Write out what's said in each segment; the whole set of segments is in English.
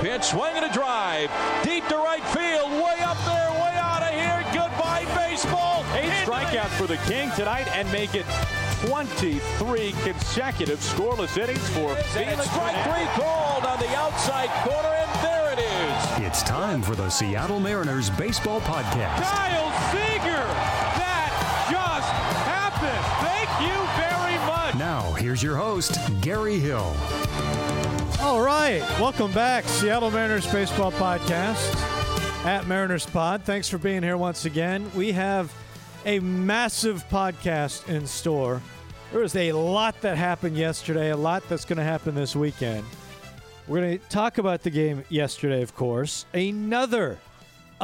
pitch, swing and a drive. Deep to right field, way up there, way out of here. Goodbye, baseball. Eight strikeouts for the King tonight and make it 23 consecutive scoreless innings for Felix. Strike three called on the outside corner, and there it is. It's time for the Seattle Mariners Baseball Podcast. Kyle Seager! That just happened! Thank you very much! Now, here's your host, Gary Hill. All right. Welcome back. Seattle Mariners Baseball Podcast at Mariners Pod. Thanks for being here once again. We have a massive podcast in store. There was a lot that happened yesterday, a lot that's going to happen this weekend. We're going to talk about the game yesterday, of course. Another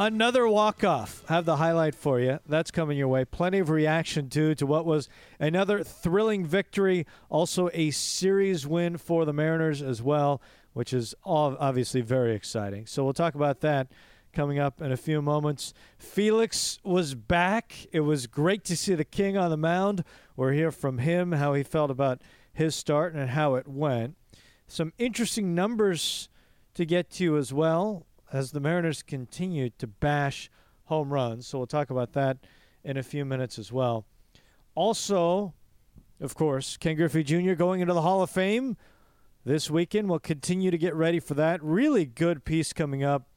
another walk-off. Have the highlight for you. That's coming your way. Plenty of reaction too to what was another thrilling victory, also a series win for the Mariners as well, which is obviously very exciting. So we'll talk about that coming up in a few moments. Felix was back. It was great to see the King on the mound. We'll hear from him how he felt about his start and how it went. Some interesting numbers to get to as well as the Mariners continue to bash home runs. So we'll talk about that in a few minutes as well. Also, of course, Ken Griffey Jr. going into the Hall of Fame this weekend. We'll continue to get ready for that. Really good piece coming up.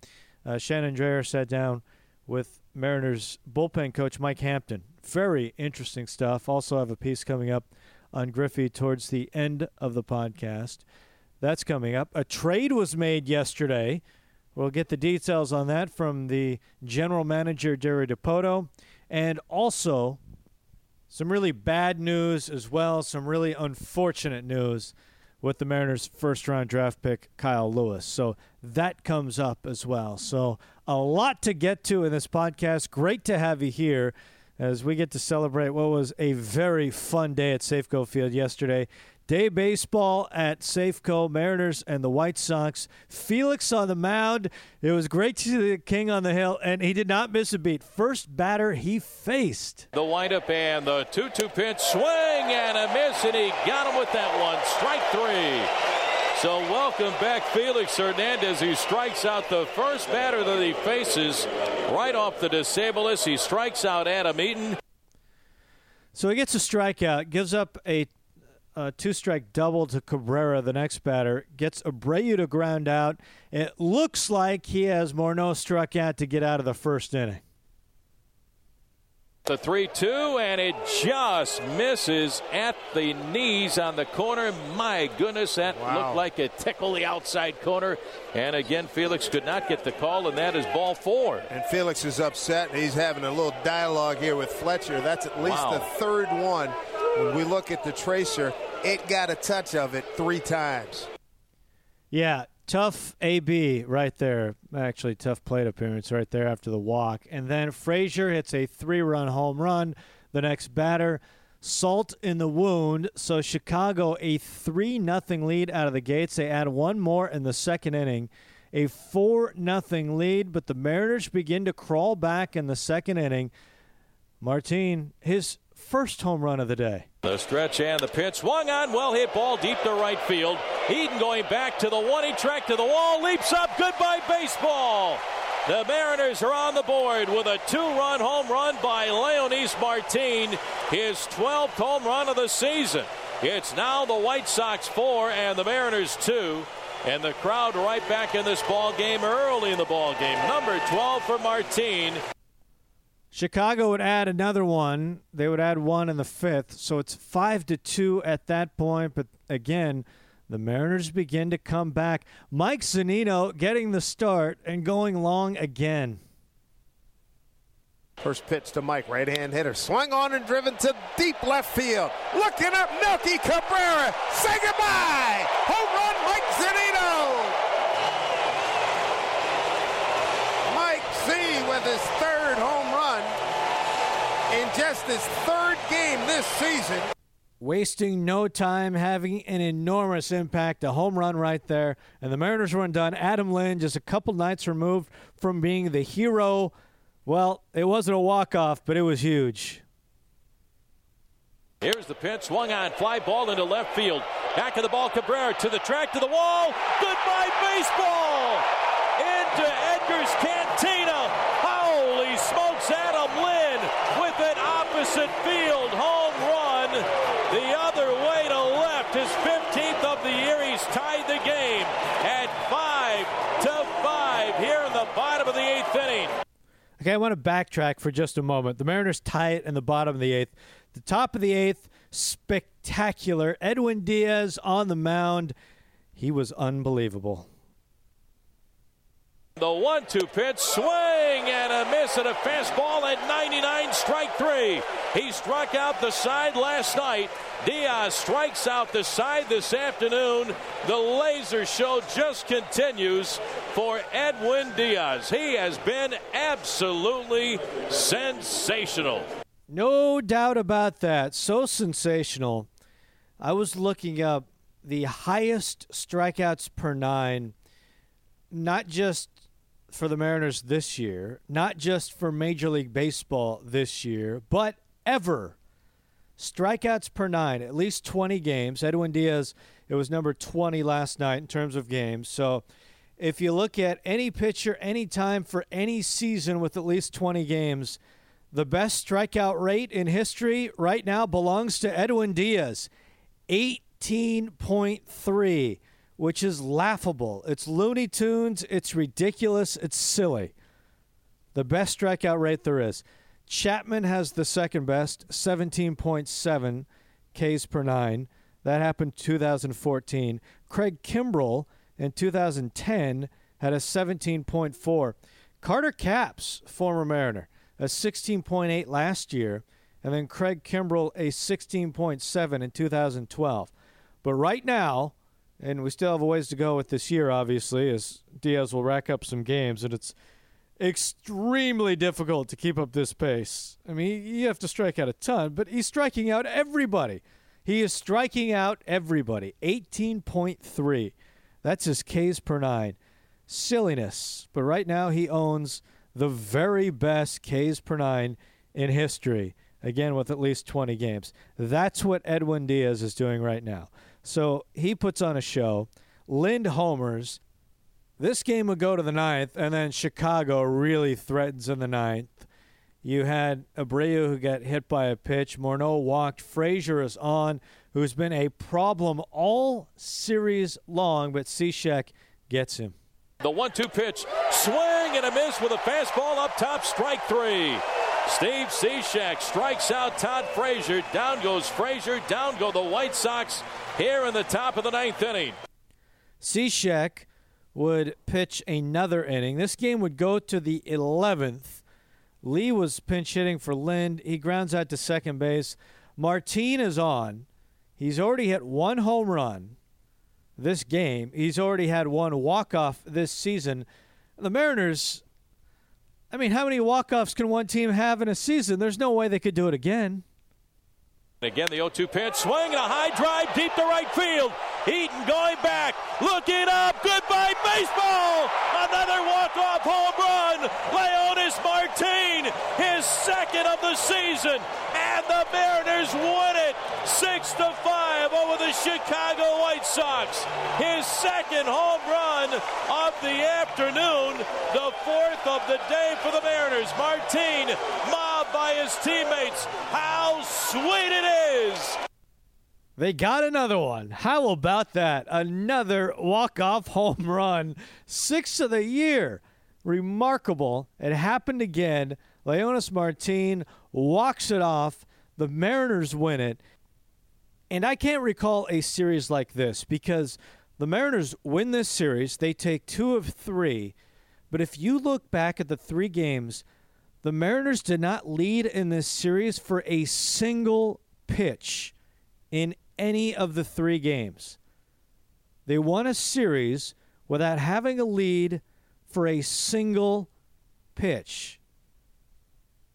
Uh, Shannon Drayer sat down with Mariners bullpen coach Mike Hampton. Very interesting stuff. Also have a piece coming up on Griffey towards the end of the podcast. That's coming up. A trade was made yesterday We'll get the details on that from the general manager, Jerry Dipoto, and also some really bad news as well, some really unfortunate news with the Mariners' first round draft pick, Kyle Lewis. So that comes up as well. So a lot to get to in this podcast. Great to have you here as we get to celebrate what was a very fun day at Safeco Field yesterday. Day baseball at Safeco, Mariners and the White Sox. Felix on the mound. It was great to see the King on the hill, and he did not miss a beat. First batter he faced. The windup and the 2 2 pitch swing and a miss, and he got him with that one. Strike three. So welcome back Felix Hernandez, who strikes out the first batter that he faces right off the disablest. He strikes out Adam Eaton. So he gets a strikeout, gives up a uh, two strike double to Cabrera, the next batter, gets Abreu to ground out. It looks like he has Morneau struck out to get out of the first inning. The 3 2, and it just misses at the knees on the corner. My goodness, that wow. looked like a tickle the outside corner. And again, Felix could not get the call, and that is ball four. And Felix is upset. He's having a little dialogue here with Fletcher. That's at least wow. the third one when we look at the tracer, it got a touch of it three times. Yeah, tough AB right there. Actually, tough plate appearance right there after the walk. And then Frazier hits a three run home run. The next batter, salt in the wound. So Chicago, a 3 nothing lead out of the gates. They add one more in the second inning. A 4 nothing lead, but the Mariners begin to crawl back in the second inning. Martin, his first home run of the day. The stretch and the pitch. Swung on, well hit ball deep to right field. Eaton going back to the one. He tracked to the wall, leaps up. Goodbye, baseball. The Mariners are on the board with a two run home run by Leonys Martin, his 12th home run of the season. It's now the White Sox four and the Mariners two. And the crowd right back in this ball game early in the ball game. Number 12 for Martin. Chicago would add another one. They would add one in the fifth, so it's five to two at that point. But again, the Mariners begin to come back. Mike Zunino getting the start and going long again. First pitch to Mike, right hand hitter. Swung on and driven to deep left field. Looking up, Melky Cabrera. Say goodbye. Home run, Mike Zunino. Mike Z with his third in just his third game this season. Wasting no time, having an enormous impact, a home run right there. And the Mariners were done. Adam Lind just a couple nights removed from being the hero. Well, it wasn't a walk-off, but it was huge. Here's the pitch, swung on, fly ball into left field. Back of the ball, Cabrera to the track, to the wall. Goodbye, baseball! Into Edgar's Cantina. Holy smokes, Adam Lind with an opposite field home run. The other way to left, his 15th of the year. He's tied the game at 5 to 5 here in the bottom of the eighth inning. Okay, I want to backtrack for just a moment. The Mariners tie it in the bottom of the eighth. The top of the eighth, spectacular. Edwin Diaz on the mound. He was unbelievable. The one two pitch, swing and a miss and a fastball at 99, strike three. He struck out the side last night. Diaz strikes out the side this afternoon. The laser show just continues for Edwin Diaz. He has been absolutely sensational. No doubt about that. So sensational. I was looking up the highest strikeouts per nine, not just for the Mariners this year, not just for Major League Baseball this year, but ever. Strikeouts per nine, at least 20 games. Edwin Diaz, it was number 20 last night in terms of games. So if you look at any pitcher, any time for any season with at least 20 games, the best strikeout rate in history right now belongs to Edwin Diaz 18.3 which is laughable. It's Looney Tunes. It's ridiculous. It's silly. The best strikeout rate there is. Chapman has the second best, 17.7 Ks per nine. That happened 2014. Craig Kimbrel in 2010 had a 17.4. Carter Capps, former Mariner, a 16.8 last year, and then Craig Kimbrel a 16.7 in 2012. But right now, and we still have a ways to go with this year, obviously, as Diaz will rack up some games, and it's extremely difficult to keep up this pace. I mean, you have to strike out a ton, but he's striking out everybody. He is striking out everybody. 18.3. That's his Ks per nine. Silliness. But right now, he owns the very best Ks per nine in history. Again, with at least 20 games. That's what Edwin Diaz is doing right now. So he puts on a show. Lind homers. This game would go to the ninth, and then Chicago really threatens in the ninth. You had Abreu who got hit by a pitch. Morneau walked. Frazier is on, who's been a problem all series long, but Cishek gets him. The one-two pitch, swing and a miss with a fastball up top, strike three. Steve Cishek strikes out Todd Frazier. Down goes Frazier. Down go the White Sox here in the top of the ninth inning. Cishek would pitch another inning. This game would go to the 11th. Lee was pinch hitting for Lind. He grounds out to second base. Martine is on. He's already hit one home run this game. He's already had one walk-off this season. The Mariners, I mean, how many walk-offs can one team have in a season? There's no way they could do it again. Again, the 0 2 pitch. Swing and a high drive deep to right field. Eaton going back. Looking up. Goodbye, baseball. Another walk-off home run. Leonys Martin, his second of the season. And the Mariners win it 6 to 5 over the Chicago White Sox. His second home run of the afternoon. The fourth of the day for the Mariners. Martin mobbed by his teammates. How sweet it is! They got another one. How about that? Another walk-off home run. Sixth of the year. Remarkable. It happened again. Leonys Martin walks it off. The Mariners win it. And I can't recall a series like this because the Mariners win this series. They take two of three. But if you look back at the three games, the Mariners did not lead in this series for a single pitch in any of the three games. They won a series without having a lead for a single pitch.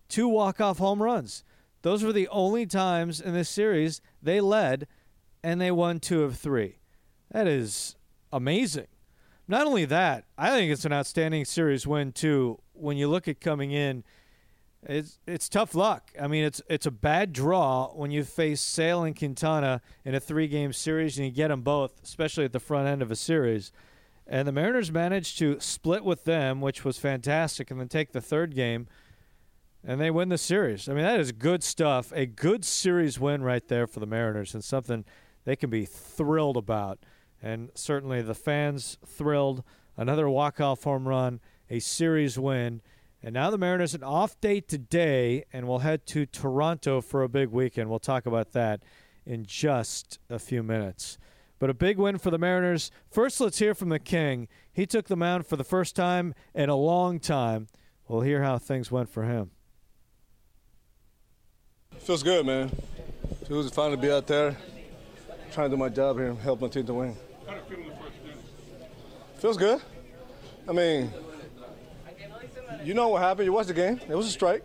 Two walk-off home runs. Those were the only times in this series they led, and they won two of three. That is amazing. Not only that, I think it's an outstanding series win, too, when you look at coming in. It's it's tough luck. I mean, it's it's a bad draw when you face Sale and Quintana in a three-game series and you get them both, especially at the front end of a series. And the Mariners managed to split with them, which was fantastic, and then take the third game, and they win the series. I mean, that is good stuff. A good series win right there for the Mariners, and something they can be thrilled about. And certainly the fans thrilled. Another walk-off home run, a series win and now the Mariners an off day today, and we'll head to Toronto for a big weekend. We'll talk about that in just a few minutes. But a big win for the Mariners. First, let's hear from the King. He took the mound for the first time in a long time. We'll hear how things went for him. Feels good, man. Feels fun to be out there, trying to do my job here and help my team to win. How did it feel in the first inning? Feels good. I mean, you know what happened. You watched the game. It was a strike.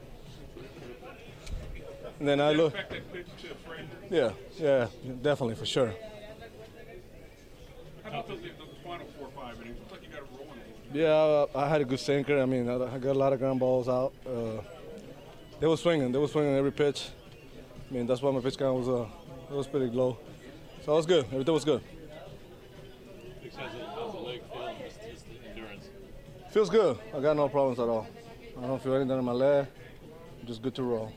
And then I look. Yeah, yeah, definitely for sure. Yeah, I had a good sinker. I mean, I got a lot of ground balls out. Uh, they were swinging. They were swinging every pitch. I mean, that's why my pitch count was uh, it was pretty low. So it was good. Everything was good. Feels good. I got no problems at all. I don't feel anything in my leg. I'm just good to roll.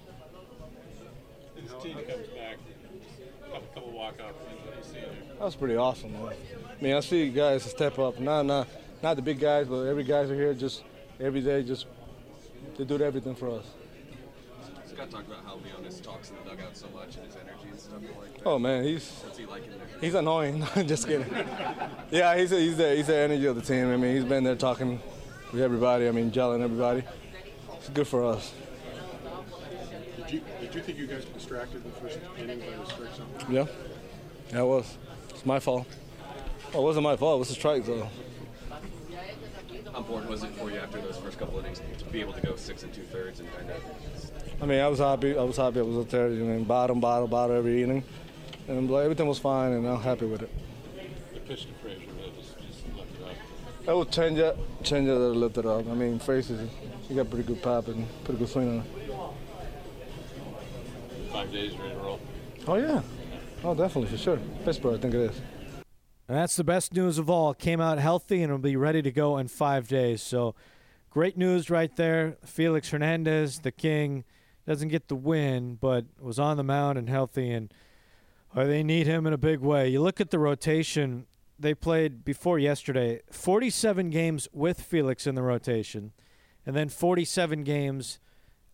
This team comes back, couple, couple walk-offs. That was pretty awesome, man. I mean, I see guys step up. Not, not, not the big guys, but every guys are here just every day. Just they do everything for us. Scott talked about how Leonys talks in the dugout so much and his energy and stuff like that. Oh man, he's what's he like in there? He's annoying. just kidding. yeah, he's he's the he's the energy of the team. I mean, he's been there talking with everybody. I mean, gelling everybody. It's good for us. Did you, did you think you guys were distracted in the first inning by the strike zone? Yeah. Yeah, it was. It's my fault. Well, it wasn't my fault. It was the strike zone. How important was it for you after those first couple innings to be able to go six and two thirds and kind of? I mean, I was happy. I was happy. I was up there, you know, bottom, bottom, bottom every inning, and everything was fine, and I'm happy with it. The pitch to Frazier, I would change it, change it, lift it up. I mean, Frazier, he got pretty good pop and pretty good swing on it. Five days ready to roll. Oh yeah, oh definitely for sure. Pittsburgh, I think it is. And that's the best news of all. Came out healthy and will be ready to go in five days. So great news right there. Felix Hernandez, the king, doesn't get the win, but was on the mound and healthy, and or they need him in a big way. You look at the rotation they played before yesterday 47 games with Felix in the rotation, and then 47 games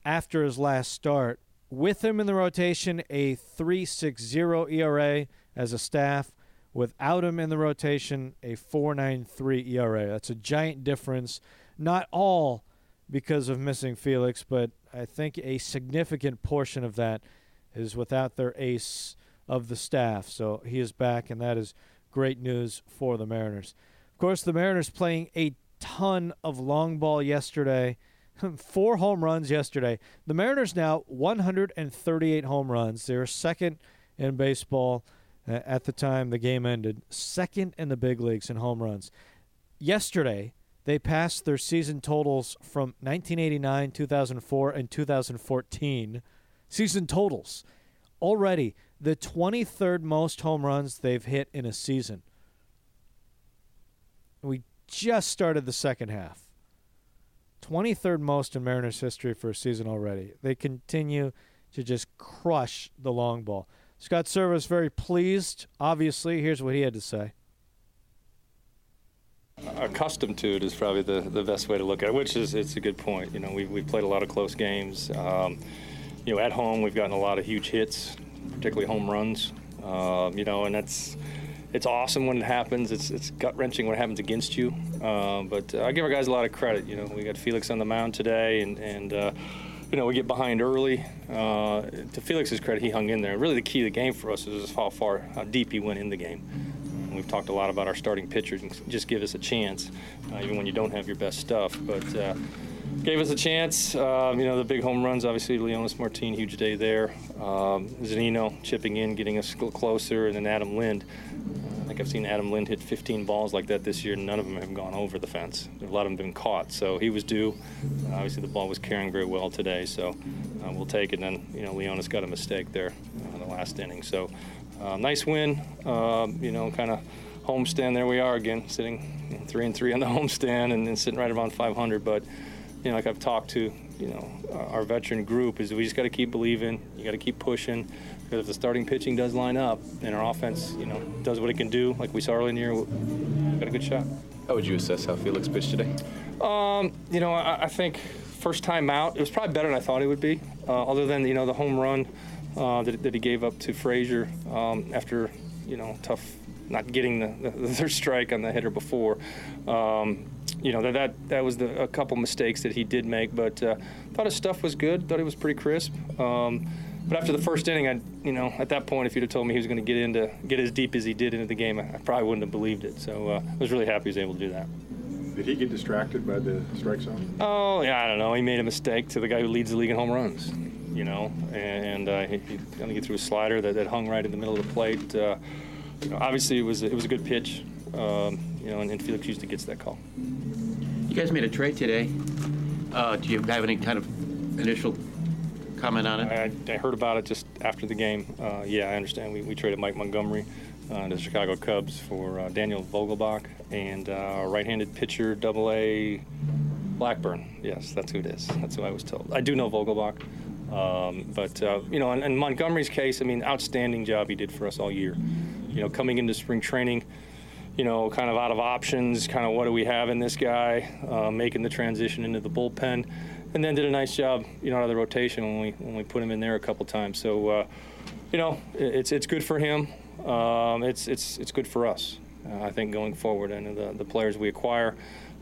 after his last start. With him in the rotation, a 3.60 ERA as a staff. Without him in the rotation, a 4.93 ERA. That's a giant difference. Not all because of missing Felix, but I think a significant portion of that is without their ace of the staff. So he is back, and that is great news for the Mariners. Of course, the Mariners playing a ton of long ball yesterday. Four home runs yesterday. The Mariners now 138 home runs. They're second in baseball uh, at the time the game ended, second in the big leagues in home runs. Yesterday, they passed their season totals from 1989, 2004, and 2014. Season totals. Already the 23rd most home runs they've hit in a season. We just started the second half. 23rd most in Mariners history for a season already. They continue to just crush the long ball. Scott Servais very pleased. Obviously, here's what he had to say. Accustomed to it is probably the, the best way to look at it, which is it's a good point. You know, we we've played a lot of close games. Um, you know, at home we've gotten a lot of huge hits, particularly home runs. Uh, you know, and that's it's awesome when it happens. It's it's gut wrenching when it happens against you. Uh, but uh, I give our guys a lot of credit. You know, we got Felix on the mound today, and and uh, you know we get behind early. Uh, to Felix's credit, he hung in there. Really, the key to the game for us is how far, how deep he went in the game. And we've talked a lot about our starting pitchers and just give us a chance, uh, even when you don't have your best stuff. But gave us a chance. Um, you know, the big home runs, obviously, Leonys Martin, huge day there. Um, Zunino chipping in, getting us closer, and then Adam Lind I think I've seen Adam Lind hit 15 balls like that this year. None of them have gone over the fence. A lot of them have been caught. So he was due. Uh, obviously, the ball was carrying very well today. So uh, we'll take it. And then, you know, Leonys got a mistake there in the last inning. So uh, nice win. Uh, you know, kind of homestand. There we are again, sitting three and three on the homestand and, then sitting right around 500. But you know, like I've talked to, you know, our veteran group is we just got to keep believing. You got to keep pushing. Because if the starting pitching does line up and our offense, you know, does what it can do, like we saw earlier in the year, we got a good shot. How would you assess how Felix pitched today? Um, you know, I, I, think first time out, it was probably better than I thought it would be. Uh, other than you know the home run uh, that, that, he gave up to Frazier um, after you know tough not getting the, the, the, third strike on the hitter before. Um, you know that that, that was the, a couple mistakes that he did make, but uh, thought his stuff was good. Thought he was pretty crisp. Um, but after the first inning, I, you know, at that point, if you'd have told me he was going to get into get as deep as he did into the game, I probably wouldn't have believed it. So uh, I was really happy he was able to do that. Did he get distracted by the strike zone? Oh, yeah, I don't know. He made a mistake to the guy who leads the league in home runs, you know, and uh, he, he going to get through a slider that, that hung right in the middle of the plate. Uh, you know, obviously, it was it was a good pitch, um, you know, and, and Felix usually gets that call. You guys made a trade today. Uh, do you have any kind of initial comment on it? I, I heard about it just after the game. Uh, yeah, I understand. We, we traded Mike Montgomery uh, to the Chicago Cubs for uh, Daniel Vogelbach and uh, right-handed pitcher, Double A Blackburn. Yes, that's who it is. That's who I was told. I do know Vogelbach. Um, but, uh, you know, in, in, Montgomery's case, I mean, outstanding job he did for us all year. You know, coming into spring training, you know, kind of out of options, kind of what do we have in this guy, uh, making the transition into the bullpen and then did a nice job, you know, out of the rotation when we when we put him in there a couple times. So, uh, you know, it's it's good for him. Um, it's it's it's good for us. Uh, I think going forward, and the the players we acquire,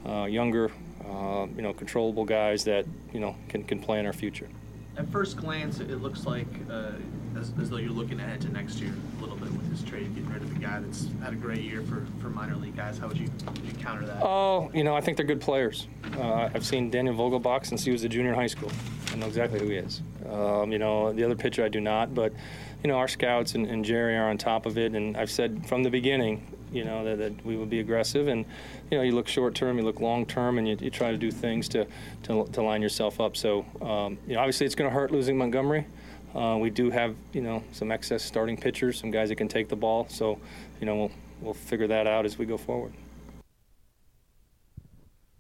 uh, younger, uh, you know, controllable guys that you know can can play in our future. At first glance, it looks like uh, as, as, though you're looking ahead to next year a little bit with this trade, getting rid of a guy that's had a great year for, for minor league guys. How would you, would you counter that? Oh, you know, I think they're good players. Uh, I've seen Daniel Vogelbach since he was a junior in high school. I know exactly who he is. Um, you know, the other pitcher I do not, but you know, our scouts and, and Jerry are on top of it, and I've said from the beginning, you know, that, that, we will be aggressive. And, you know, you look short term, you look long term, and you, you, try to do things to, to, to line yourself up. So, um, you know, obviously it's going to hurt losing Montgomery. Uh, we do have, you know, some excess starting pitchers, some guys that can take the ball. So, you know, we'll, we'll figure that out as we go forward.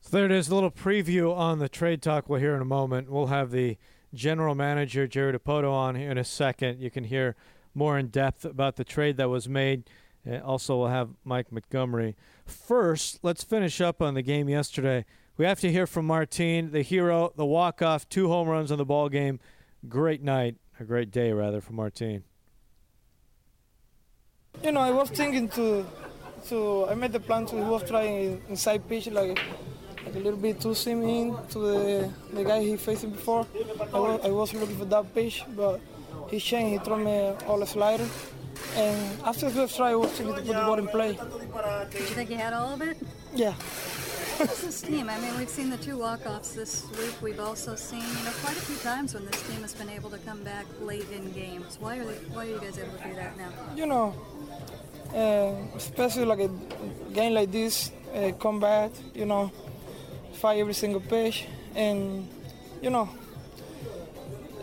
So there it is, a little preview on the trade talk we'll hear in a moment. We'll have the general manager, Jerry Dipoto, on here in a second. You can hear more in depth about the trade that was made. Uh, also, we'll have Mike Montgomery. First, let's finish up on the game yesterday. We have to hear from Martin, the hero, the walk-off, two home runs on the ball game. Great night, a great day rather for Martin. You know, I was thinking to, to I made the plan to was trying inside pitch like, like a little bit too seaming to the the guy he facing before. I was, I was looking for that pitch, but he changed. He threw me all a slider. And after the first try, I was thinking to put the ball in play. Did you think you had all of it? Yeah. This team? I mean, we've seen the two walk-offs this week. We've also seen, you know, quite a few times when this team has been able to come back late in games. Why are they, why are you guys able to do that now? You know, uh, especially like a game like this, uh, combat, you know, fight every single pitch, and you know,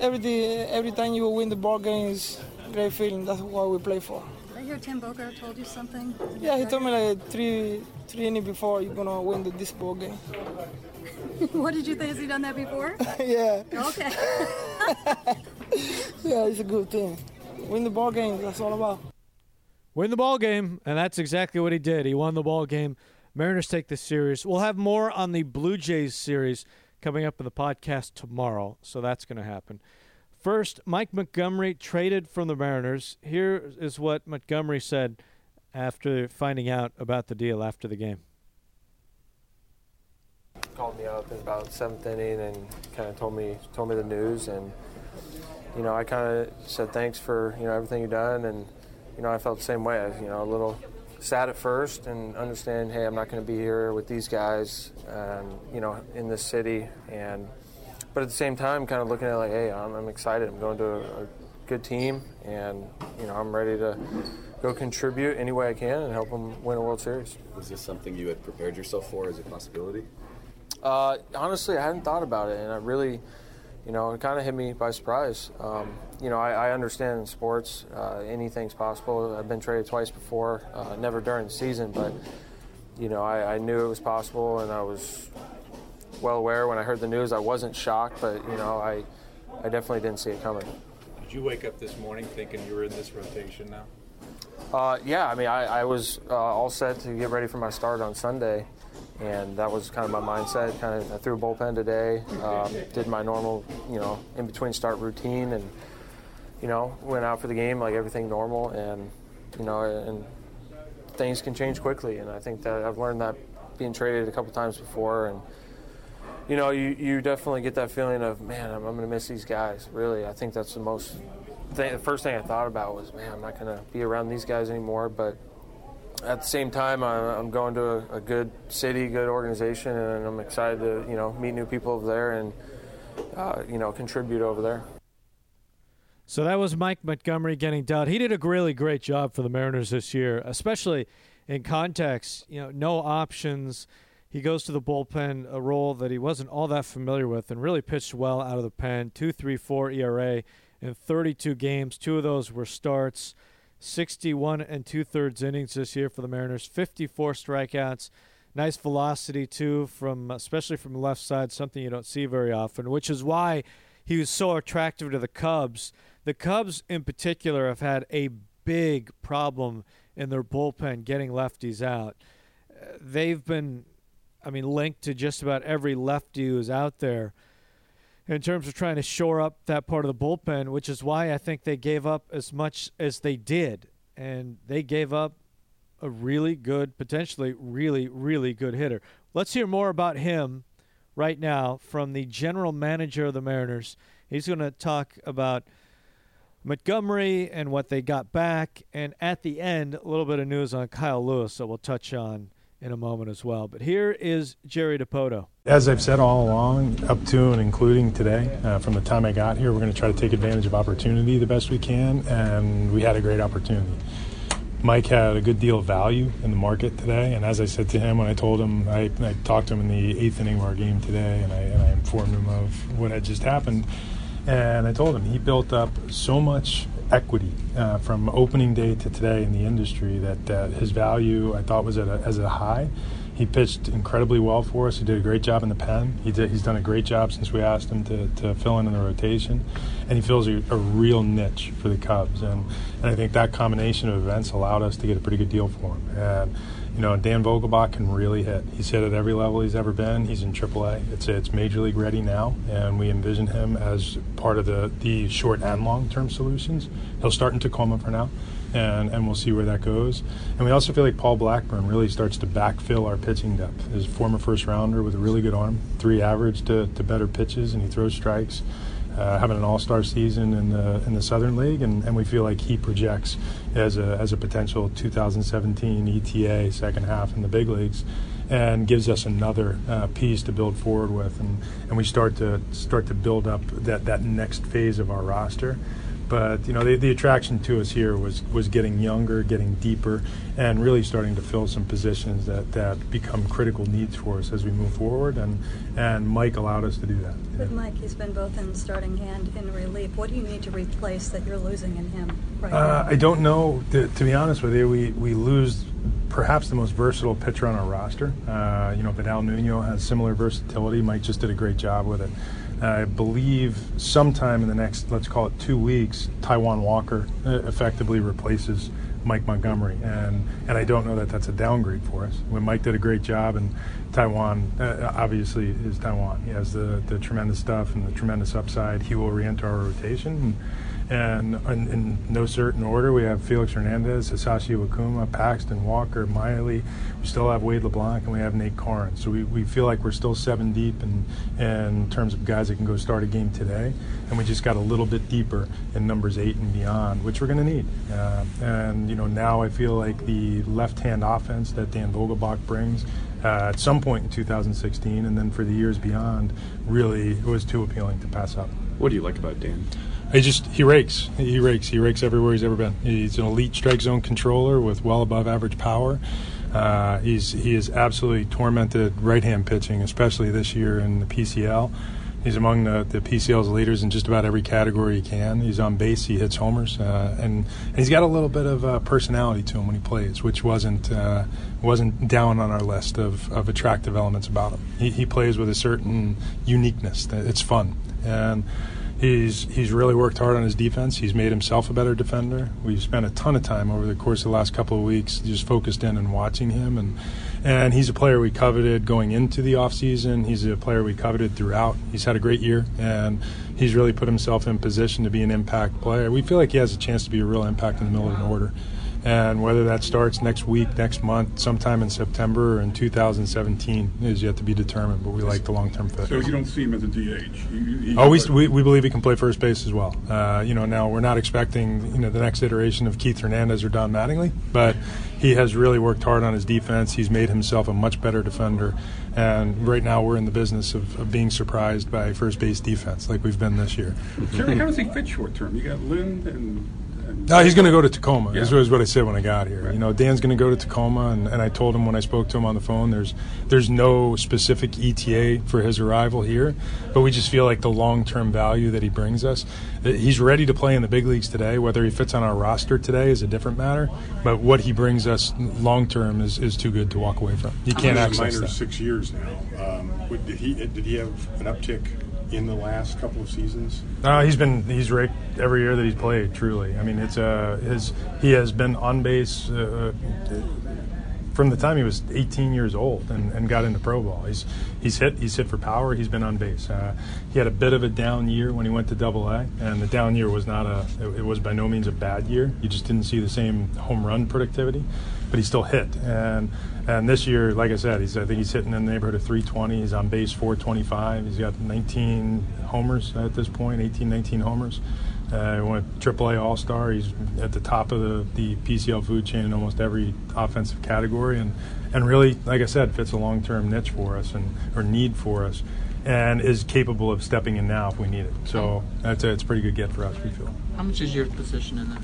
every day, every time you win the ball game is great feeling. That's what we play for. I hear Tim Bogar told you something. Yeah, he told me like three three innings before you're gonna win the, this ball game. what did you think? Has he done that before? yeah. Okay. yeah, it's a good thing. Win the ball game. That's all about. Win the ball game, and that's exactly what he did. He won the ball game. Mariners take the series. We'll have more on the Blue Jays series coming up in the podcast tomorrow, so that's going to happen. First, Mike Montgomery traded from the Mariners. Here is what Montgomery said after finding out about the deal after the game. Called me up in about seventh inning and kind of told me told me the news, and you know I kind of said thanks for you know everything you've done, and you know I felt the same way. You know a little sad at first, and understand hey I'm not going to be here with these guys, um, you know in this city, and but at the same time, kind of looking at like, hey, I'm, I'm excited. I'm going to a, a, good team, and you know, I'm ready to go contribute any way I can and help them win a World Series. Was this something you had prepared yourself for as a possibility? Uh, honestly, I hadn't thought about it, and I really, you know, it kind of hit me by surprise. Um, you know, I, I, understand in sports uh, anything's possible. I've been traded twice before, uh, never during the season, but you know, I, I, knew it was possible, and I was well aware when I heard the news. I wasn't shocked, but you know, I, I definitely didn't see it coming. Did you wake up this morning thinking you were in this rotation now? Uh, yeah, I mean, I, I was uh, all set to get ready for my start on Sunday, and that was kind of my mindset. Kind of, I threw a bullpen today, um, did my normal, you know, in between start routine, and you know, went out for the game like everything normal, and you know, and things can change quickly, and I think that I've learned that being traded a couple times before, and you know, you, you definitely get that feeling of man, I'm, I'm going to miss these guys. Really, I think that's the most. Thing, the first thing I thought about was, man, I'm not going to be around these guys anymore. But at the same time, I'm going to a, a, good city, good organization, and I'm excited to you know meet new people over there and uh, you know contribute over there. So that was Mike Montgomery getting dealt. He did a really great job for the Mariners this year, especially in context. You know, no options. He goes to the bullpen, a role that he wasn't all that familiar with, and really pitched well out of the pen. Two, three, four ERA in 32 games. Two of those were starts. 61 and two thirds innings this year for the Mariners. 54 strikeouts. Nice velocity too, from especially from the left side, something you don't see very often. Which is why he was so attractive to the Cubs. The Cubs, in particular, have had a big problem in their bullpen getting lefties out. They've been I mean, linked to just about every lefty who's out there in terms of trying to shore up that part of the bullpen, which is why I think they gave up as much as they did. And they gave up a really good, potentially really, really good hitter. Let's hear more about him right now from the general manager of the Mariners. He's going to talk about Montgomery and what they got back. And at the end, a little bit of news on Kyle Lewis that we'll touch on in a moment as well. But here is Jerry Dipoto. As I've said all along, up to and including today, uh, from the time I got here, we're going to try to take advantage of opportunity the best we can, and we had a great opportunity. Mike had a good deal of value in the market today, and as I said to him when I told him, I, I talked to him in the eighth inning of our game today, and I, and I informed him of what had just happened. And I told him he built up so much equity uh, from opening day to today in the industry that uh, his value I thought was at a, as a high. He pitched incredibly well for us. He did a great job in the pen. He did, he's done a great job since we asked him to, to fill in in the rotation, and he fills a, a real niche for the Cubs. And, and I think that combination of events allowed us to get a pretty good deal for him. And you know, Dan Vogelbach can really hit. He's hit at every level he's ever been. He's in AAA. It's it's major league ready now, and we envision him as part of the the short and long term solutions. He'll start in Tacoma for now, and and we'll see where that goes. And we also feel like Paul Blackburn really starts to backfill our pitching depth. His former first rounder with a really good arm, three average to, to better pitches, and he throws strikes uh, having an all-star season in the in the Southern League, and, and we feel like he projects as a as a potential 2017 ETA second half in the big leagues, and gives us another uh, piece to build forward with, and, and we start to start to build up that that next phase of our roster. But you know, the, the attraction to us here was was getting younger, getting deeper, and really starting to fill some positions that, that become critical needs for us as we move forward. And and Mike allowed us to do that. With Mike, he's been both in starting and in relief. What do you need to replace that you're losing in him right uh, now? I don't know. To, to, be honest with you, we we lose perhaps the most versatile pitcher on our roster. Uh, you know, Vidal Nuno has similar versatility. Mike just did a great job with it. I believe sometime in the next, let's call it two weeks, Taijuan Walker uh, effectively replaces Mike Montgomery, and and I don't know that that's a downgrade for us. When Mike did a great job, and Taijuan uh, obviously is Taijuan. He has the the tremendous stuff and the tremendous upside. He will reenter our rotation. And, and in, in, no certain order, we have Felix Hernandez, Hisashi Iwakuma, Paxton Walker, Miley. We still have Wade LeBlanc, and we have Nate Karns. So we, we feel like we're still seven deep in, in terms of guys that can go start a game today. And we just got a little bit deeper in numbers eight and beyond, which we're going to need. Uh, and, you know, now I feel like the left hand offense that Dan Vogelbach brings uh, at some point in 2016 and then for the years beyond really was too appealing to pass up. What do you like about Dan? He just he rakes. He rakes. He rakes everywhere he's ever been. He's an elite strike zone controller with well above average power. Uh, he's he is absolutely tormented right hand pitching, especially this year in the PCL. He's among the, the PCL's leaders in just about every category he can. He's on base. He hits homers, uh, and, and he's got a little bit of uh, personality to him when he plays, which wasn't uh, wasn't down on our list of, of attractive elements about him. He, he plays with a certain uniqueness. It's fun, and He's he's really worked hard on his defense. He's made himself a better defender. We've spent a ton of time over the course of the last couple of weeks just focused in and watching him and and he's a player we coveted going into the offseason. He's a player we coveted throughout. He's had a great year and he's really put himself in position to be an impact player. We feel like he has a chance to be a real impact in the middle of an order. And whether that starts next week, next month, sometime in September or in 2017 is yet to be determined. But we like the long-term fit. So you don't see him as a DH. You, oh, we, we, we believe he can play first base as well. Uh, you know, now we're not expecting you know the next iteration of Keith Hernandez or Don Mattingly, but he has really worked hard on his defense. He's made himself a much better defender. And right now, we're in the business of, of being surprised by first base defense, like we've been this year. Jerry, how does he fit short term? You got Lind and no, he's going to go to Tacoma. Yeah. This was what I said when I got here. Right. You know, Dan's going to go to Tacoma, and, and I told him when I spoke to him on the phone, there's there's no specific ETA for his arrival here, but we just feel like the long term value that he brings us. He's ready to play in the big leagues today. Whether he fits on our roster today is a different matter, but what he brings us long term is, is too good to walk away from. You can't access minor that. Six years now. Um, did he did he have an uptick in the last couple of seasons? Uh, he's been he's raked every year that he's played. Truly, I mean, it's uh, his he has been on base. Uh, from the time he was 18 years old and, and got into pro ball. He's he's hit he's hit for power. He's been on base. Uh, he had a bit of a down year when he went to Double A, and the down year was not a it, it, was by no means a bad year. You just didn't see the same home run productivity, but he still hit. And and this year, like I said, he's I think he's hitting in the neighborhood of 320. He's on base 425. He's got 19 homers at this point, 18, 19 homers. Uh, he went AAA All Star. He's at the top of the, the PCL food chain in almost every offensive category, and and really, like I said, fits a long term niche for us and or need for us, and is capable of stepping in now if we need it. So that's a, it's a pretty good get for us. We feel. How much is your position in the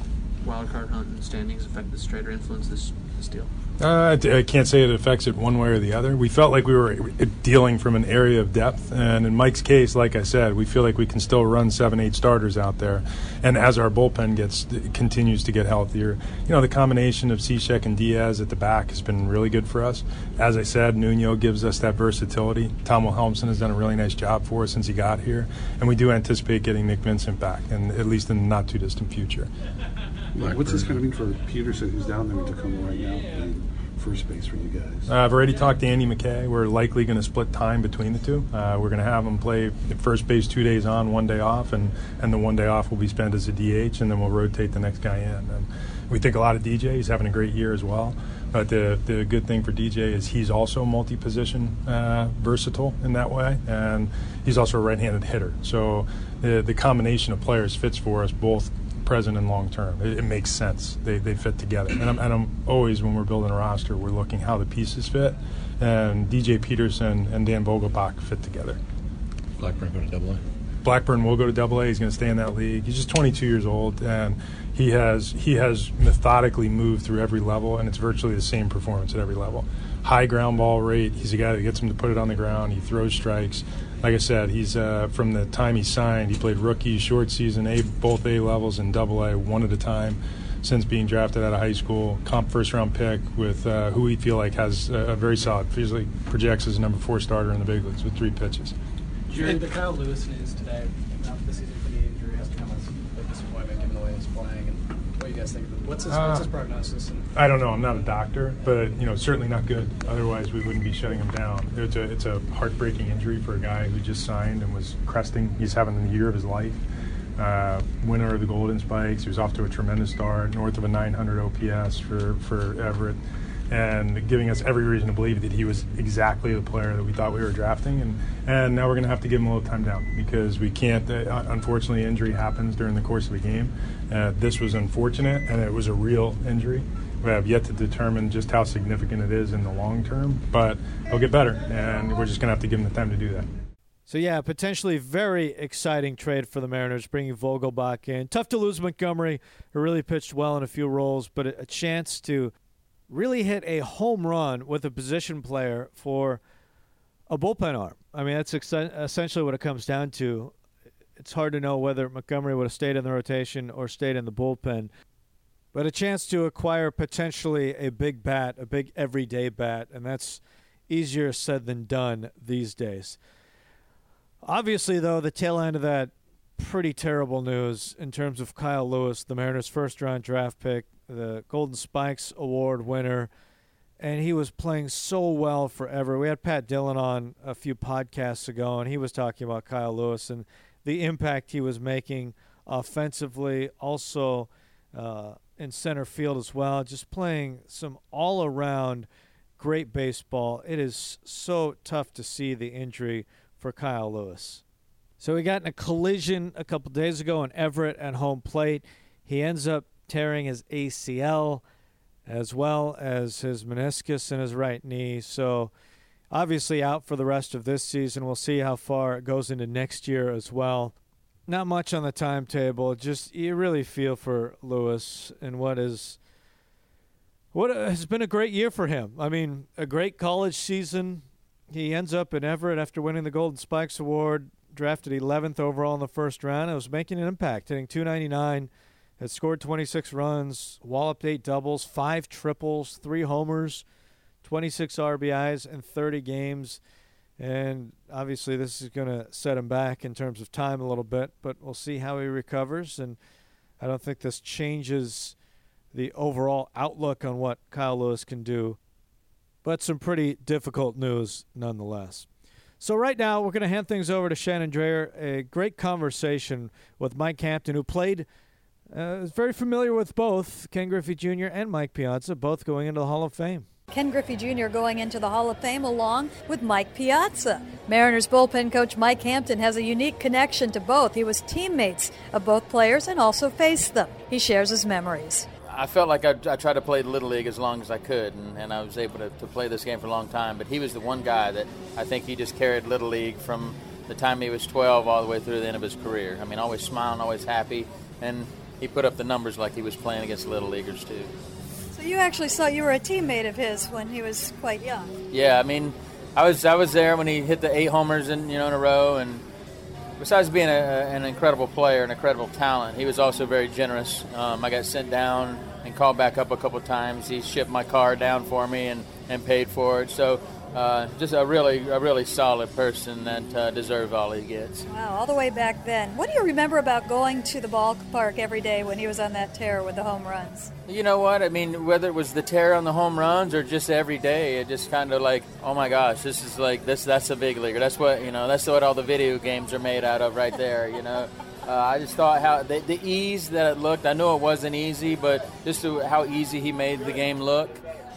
wild card hunt and standings affect this trade or influence this, this deal? Uh, I can't say it affects it one way or the other. We felt like we were dealing from an area of depth, and in Mike's case, like I said, we feel like we can still run seven, eight starters out there. And as our bullpen gets continues to get healthier, you know, the combination of Cishek and Diaz at the back has been really good for us. As I said, Nuno gives us that versatility. Tom Wilhelmsen has done a really nice job for us since he got here, and we do anticipate getting Nick Vincent back, and at least in the not too distant future. What's this going to mean for Peterson, who's down there in Tacoma right now, and first base for you guys? Uh, I've already talked to Andy McKay. We're likely going to split time between the two. Uh, we're going to have him play first base two days on, one day off, and, and the one day off will be spent as a DH, and then we'll rotate the next guy in. And we think a lot of DJ. He's having a great year as well. But the, the good thing for DJ is he's also multi position uh, versatile in that way, and he's also a right handed hitter. So the, the combination of players fits for us both present and long term. It, it, makes sense. They, they fit together. And I'm, and I'm always, when we're building a roster, we're looking how the pieces fit. And DJ Peterson and Dan Vogelbach fit together. Blackburn go to double A? Blackburn will go to double A. He's going to stay in that league. He's just 22 years old, and he has he has methodically moved through every level, and it's virtually the same performance at every level. High ground ball rate. He's a guy that gets him to put it on the ground. He throws strikes like I said, he's uh, from the time he signed, he played rookie, short season, A, both A levels and double A, one at a time since being drafted out of high school. Comp first round pick with uh, who we feel like has a, a very solid, usually projects as a number four starter in the big leagues with three pitches. Jerry, the Kyle Lewis news today, after the season for the injury, has come as a disappointment given the way he's playing. And what do you guys think of it? What's his, uh, what's his prognosis? I don't know. I'm not a doctor, but you know, certainly not good. Otherwise, we wouldn't be shutting him down. It's a it's a heartbreaking injury for a guy who just signed and was cresting. He's having the year of his life. Uh, winner of the Golden Spikes. He was off to a tremendous start, north of a 900 OPS for for Everett and giving us every reason to believe that he was exactly the player that we thought we were drafting. And, and now we're going to have to give him a little time down because we can't, uh, unfortunately, injury happens during the course of a game. Uh, this was unfortunate and it was a real injury. We have yet to determine just how significant it is in the long term, but he'll get better, and we're just going to have to give him the time to do that. So yeah, potentially very exciting trade for the Mariners, bringing Vogelbach in. Tough to lose Montgomery, who really pitched well in a few roles, but a chance to really hit a home run with a position player for a bullpen arm. I mean, that's essentially what it comes down to. It's hard to know whether Montgomery would have stayed in the rotation or stayed in the bullpen. But a chance to acquire potentially a big bat, a big everyday bat, and that's easier said than done these days. Obviously, though, the tail end of that pretty terrible news in terms of Kyle Lewis, the Mariners' first round draft pick, the Golden Spikes Award winner, and he was playing so well forever. We had Pat Dillon on a few podcasts ago, and he was talking about Kyle Lewis and the impact he was making offensively, also uh, in center field as well, just playing some all around great baseball. It is so tough to see the injury for Kyle Lewis. So he got in a collision a couple days ago in Everett at home plate. He ends up tearing his ACL as well as his meniscus in his right knee. So obviously out for the rest of this season. We'll see how far it goes into next year as well. Not much on the timetable. Just you really feel for Lewis and what is what has been a great year for him. I mean, a great college season, he ends up in Everett after winning the Golden Spikes Award, drafted 11th overall in the first round. It was making an impact, hitting 299, had scored 26 runs, walloped eight doubles, five triples, three homers, 26 RBIs in 30 games. And obviously, this is going to set him back in terms of time a little bit, but we'll see how he recovers. And I don't think this changes the overall outlook on what Kyle Lewis can do but some pretty difficult news nonetheless. So right now we're going to hand things over to Shannon Drayer. A great conversation with Mike Hampton, who played, uh, is very familiar with both Ken Griffey Jr. and Mike Piazza, both going into the Hall of Fame. Ken Griffey Jr. going into the Hall of Fame along with Mike Piazza. Mariners bullpen coach Mike Hampton has a unique connection to both. He was teammates of both players and also faced them. He shares his memories. I felt like I, I, tried to play the Little League as long as I could, and, and I was able to, to, play this game for a long time. But he was the one guy that I think he just carried Little League from the time he was 12 all the way through the end of his career. I mean, always smiling, always happy, and he put up the numbers like he was playing against Little Leaguers too. So you actually saw you were a teammate of his when he was quite young. Yeah, I mean, I was I was there when he hit the eight homers in you know in a row, and besides being a, an incredible player, an incredible talent, he was also very generous. Um, I got sent down and called back up a couple times. He shipped my car down for me and, and paid for it. So uh, just a really a really solid person that uh, deserves all he gets. Wow, all the way back then. What do you remember about going to the ballpark every day when he was on that tear with the home runs? You know what? I mean, whether it was the tear on the home runs or just every day, it just kind of like, oh my gosh, this is like this. That's a big leaguer. That's what you know. That's what all the video games are made out of, right there. You know. Uh, I just thought how the, the, ease that it looked. I know it wasn't easy, but just how easy he made the game look.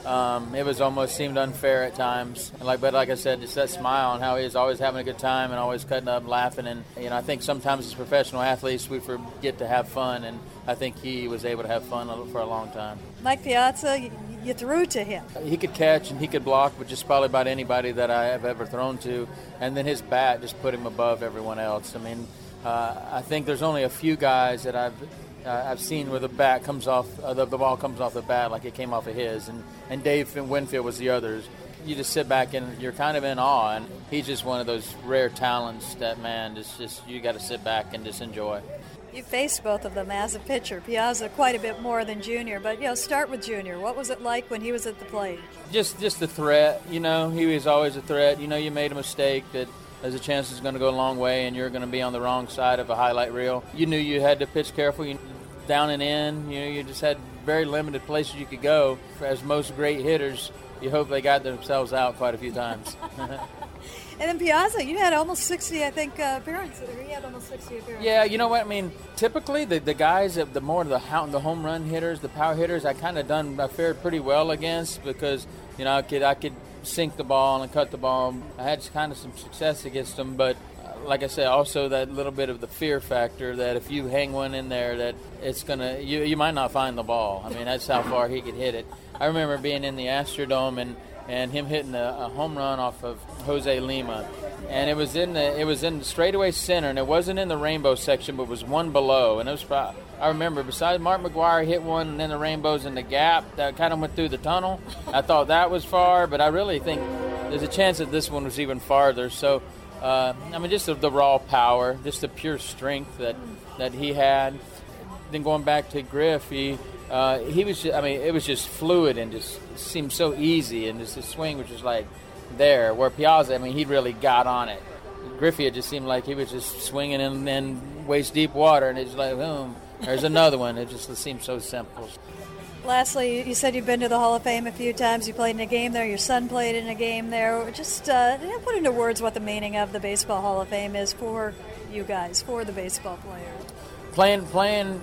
Um, it was almost seemed unfair at times. And like, but like I said, just that smile and how he was always having a good time and always cutting up, and laughing. And you know, I think sometimes as professional athletes, we forget to have fun, and I think he was able to have fun for a long time. Mike Piazza, you, you threw to him. He could catch and he could block, but just probably about anybody that I have ever thrown to. And then his bat just put him above everyone else. I mean uh, I think there's only a few guys that I've uh, I've seen where the bat comes off, uh, the, the, ball comes off the bat like it came off of his, and and Dave Winfield was the others. You just sit back and you're kind of in awe, and he's just one of those rare talents that man, just just you got to sit back and just enjoy. You faced both of them as a pitcher. Piazza quite a bit more than Junior, but you know, start with Junior. What was it like when he was at the plate? Just just the threat, you know. He was always a threat. You know, you made a mistake that there's a chance it's going to go a long way and you're going to be on the wrong side of a highlight reel. You knew you had to pitch careful. You, down and in, you know, you just had very limited places you could go. As most great hitters, you hope they got themselves out quite a few times. and then Piazza, you had almost 60, I think, uh, appearances. He had almost 60 appearances. Yeah, you know what I mean. Typically, the, the guys, the more the the home run hitters, the power hitters, I kind of done I fared pretty well against because you know I could I could sink the ball and cut the ball. I had kind of some success against them, but like I said, also that little bit of the fear factor that if you hang one in there, that it's gonna you you might not find the ball. I mean, that's how far he could hit it. I remember being in the Astrodome and and him hitting a, a home run off of Jose Lima, and it was in the it was in straightaway center, and it wasn't in the rainbow section, but was one below, and it was. Probably, I remember besides Mark McGwire hit one, and then the rainbows in the gap that kind of went through the tunnel. I thought that was far, but I really think there's a chance that this one was even farther. So, uh, I mean, just the, the raw power, just the pure strength that that he had. Then going back to Griff, he uh, he was. Just, I mean, it was just fluid and just seemed so easy, and just his swing was just like there. Where Piazza, I mean, he really got on it. Griffey, it just seemed like he was just swinging in, in waist deep water, and it's like, boom, there's another one. It just seemed so simple. Lastly, you said you've been to the Hall of Fame a few times. You played in a game there. Your son played in a game there. Just uh, put into words what the meaning of the Baseball Hall of Fame is for you guys, for the baseball players. Playing, playing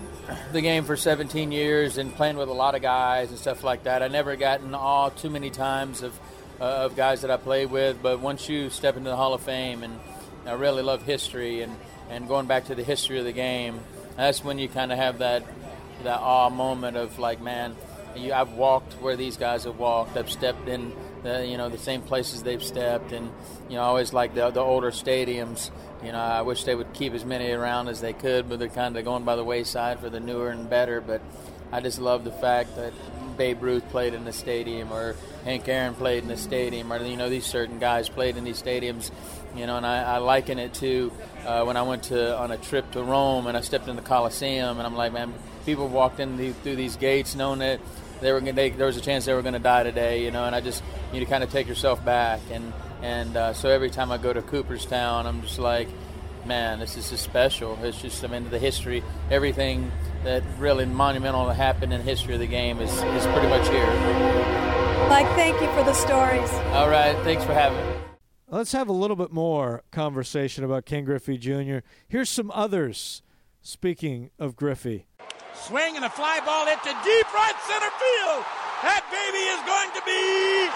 the game for 17 years and playing with a lot of guys and stuff like that. I never got in awe too many times of uh, of guys that I played with, but once you step into the Hall of Fame, and I really love history and, and going back to the history of the game, that's when you kind of have that that awe moment of like, man, you, I've walked where these guys have walked. I've stepped in, the, you know, the same places they've stepped, and you know, always like the the older stadiums. You know, I wish they would keep as many around as they could, but they're kind of going by the wayside for the newer and better. But I just love the fact that Babe Ruth played in the stadium, or Hank Aaron played in the stadium, or you know, these certain guys played in these stadiums. You know, and I, I liken it to uh, when I went to on a trip to Rome and I stepped in the Coliseum, and I'm like, man, people walked in the, through these gates knowing that they were gonna, they, there was a chance they were going to die today, you know, and I just you need to kind of take yourself back, and and uh, so every time I go to Cooperstown, I'm just like, man, this is just special. It's just I mean the history, everything that really monumental that happened in the history of the game is is pretty much here. Mike, thank you for the stories. All right, thanks for having me. Let's have a little bit more conversation about Ken Griffey Jr. Here's some others. Speaking of Griffey, swing and a fly ball hit deep right center field. That baby is going to be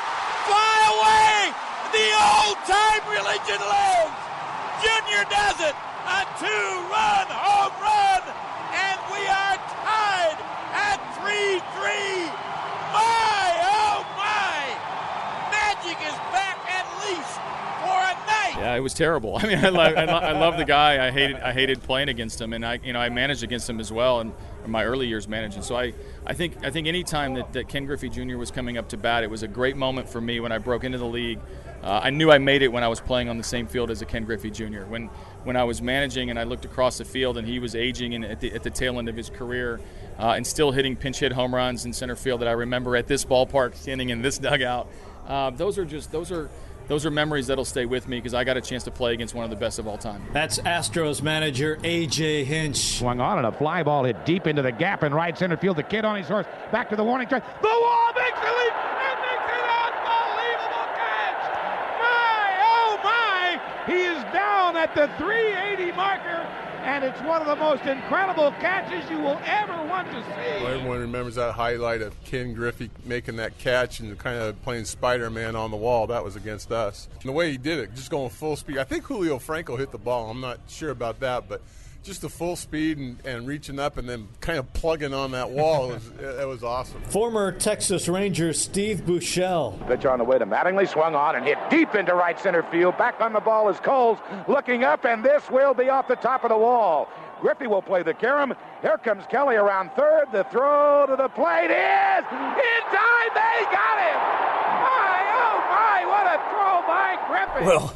fly away. The old time religion lives. Junior does it. A two-run home run, and we are tied at three-three. My oh my! Magic is back at least for a night. Yeah, it was terrible. I mean, I love, I, lo- I love the guy. I hated, I hated playing against him, and I, you know, I managed against him as well, and my early years managing. So I, I think, I think any time that, that Ken Griffey Jr. was coming up to bat, it was a great moment for me when I broke into the league. Uh, I knew I made it when I was playing on the same field as a Ken Griffey Jr. When, when I was managing and I looked across the field and he was aging and at the, at the tail end of his career, uh, and still hitting pinch hit home runs in center field that I remember at this ballpark, standing in this dugout. Uh, those are just those are those are memories that'll stay with me because I got a chance to play against one of the best of all time. That's Astros manager AJ Hinch. Swung on and a fly ball hit deep into the gap in right center field. The kid on his horse back to the warning track. The wall makes the leap and makes an unbelievable catch. My oh my! He is down at the 380 marker and it's one of the most incredible catches you will ever want to see. Well, everyone remembers that highlight of Ken Griffey making that catch and kind of playing Spider-Man on the wall. That was against us. And the way he did it, just going full speed. I think Julio Franco hit the ball. I'm not sure about that, but just the full speed and, and reaching up and then kind of plugging on that wall. It was, it was awesome. Former Texas Ranger Steve Buechele. Pitch on the way to Mattingly, swung on and hit deep into right center field. Back on the ball is Coles looking up, and this will be off the top of the wall. Griffey will play the carom. Here comes Kelly around third. The throw to the plate is in time. They got him. My, oh my, what a throw by Griffey. Well,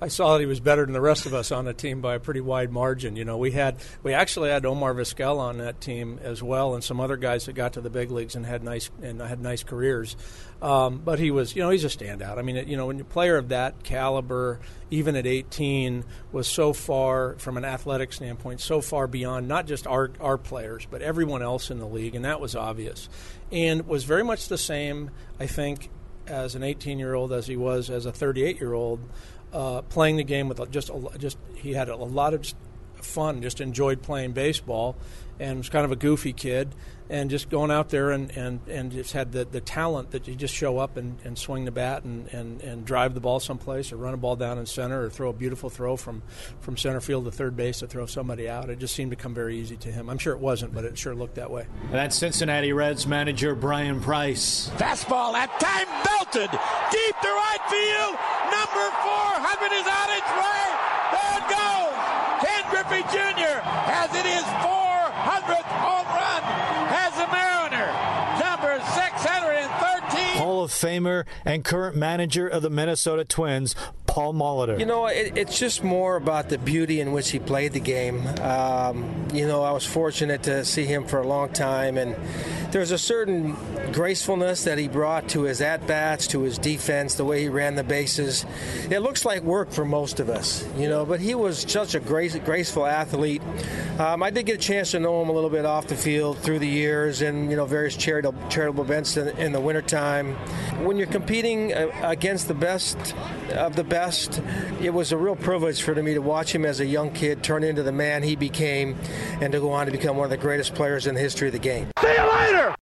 I saw that he was better than the rest of us on the team by a pretty wide margin. You know, we had we actually had Omar Vizquel on that team as well, and some other guys that got to the big leagues and had nice and had nice careers. Um, but he was, you know, he's a standout. I mean, you know, when a player of that caliber, even at 18, was so far from an athletic standpoint, so far beyond not just our our players, but everyone else in the league, and that was obvious, and was very much the same, I think, as an 18 year old as he was as a 38 year old uh, playing the game with just a, just he had a lot of fun, just enjoyed playing baseball, and was kind of a goofy kid and just going out there and, and, and just had the, the talent that you just show up and, and swing the bat and, and, and drive the ball someplace or run a ball down in center or throw a beautiful throw from, from center field to third base to throw somebody out. It just seemed to come very easy to him. I'm sure it wasn't, but it sure looked that way. And that's Cincinnati Reds manager Bryan Price. Fastball at time belted deep to right field. Number 400 is on its way. There it goes. Ken Griffey Jr. has it his 400th home run as a Mariner. Number 613. Hall of Famer and current manager of the Minnesota Twins, Paul Molitor. You know, it, it's just more about the beauty in which he played the game. Um, you know, I was fortunate to see him for a long time, and there's a certain gracefulness that he brought to his at bats, to his defense, the way he ran the bases. It looks like work for most of us, you know, but he was such a grace, graceful athlete. Um, I did get a chance to know him a little bit off the field through the years and, you know, various charitable, charitable events in, in the wintertime. When you're competing uh, against the best of the best, it was a real privilege for me to watch him as a young kid turn into the man he became and to go on to become one of the greatest players in the history of the game. See you later.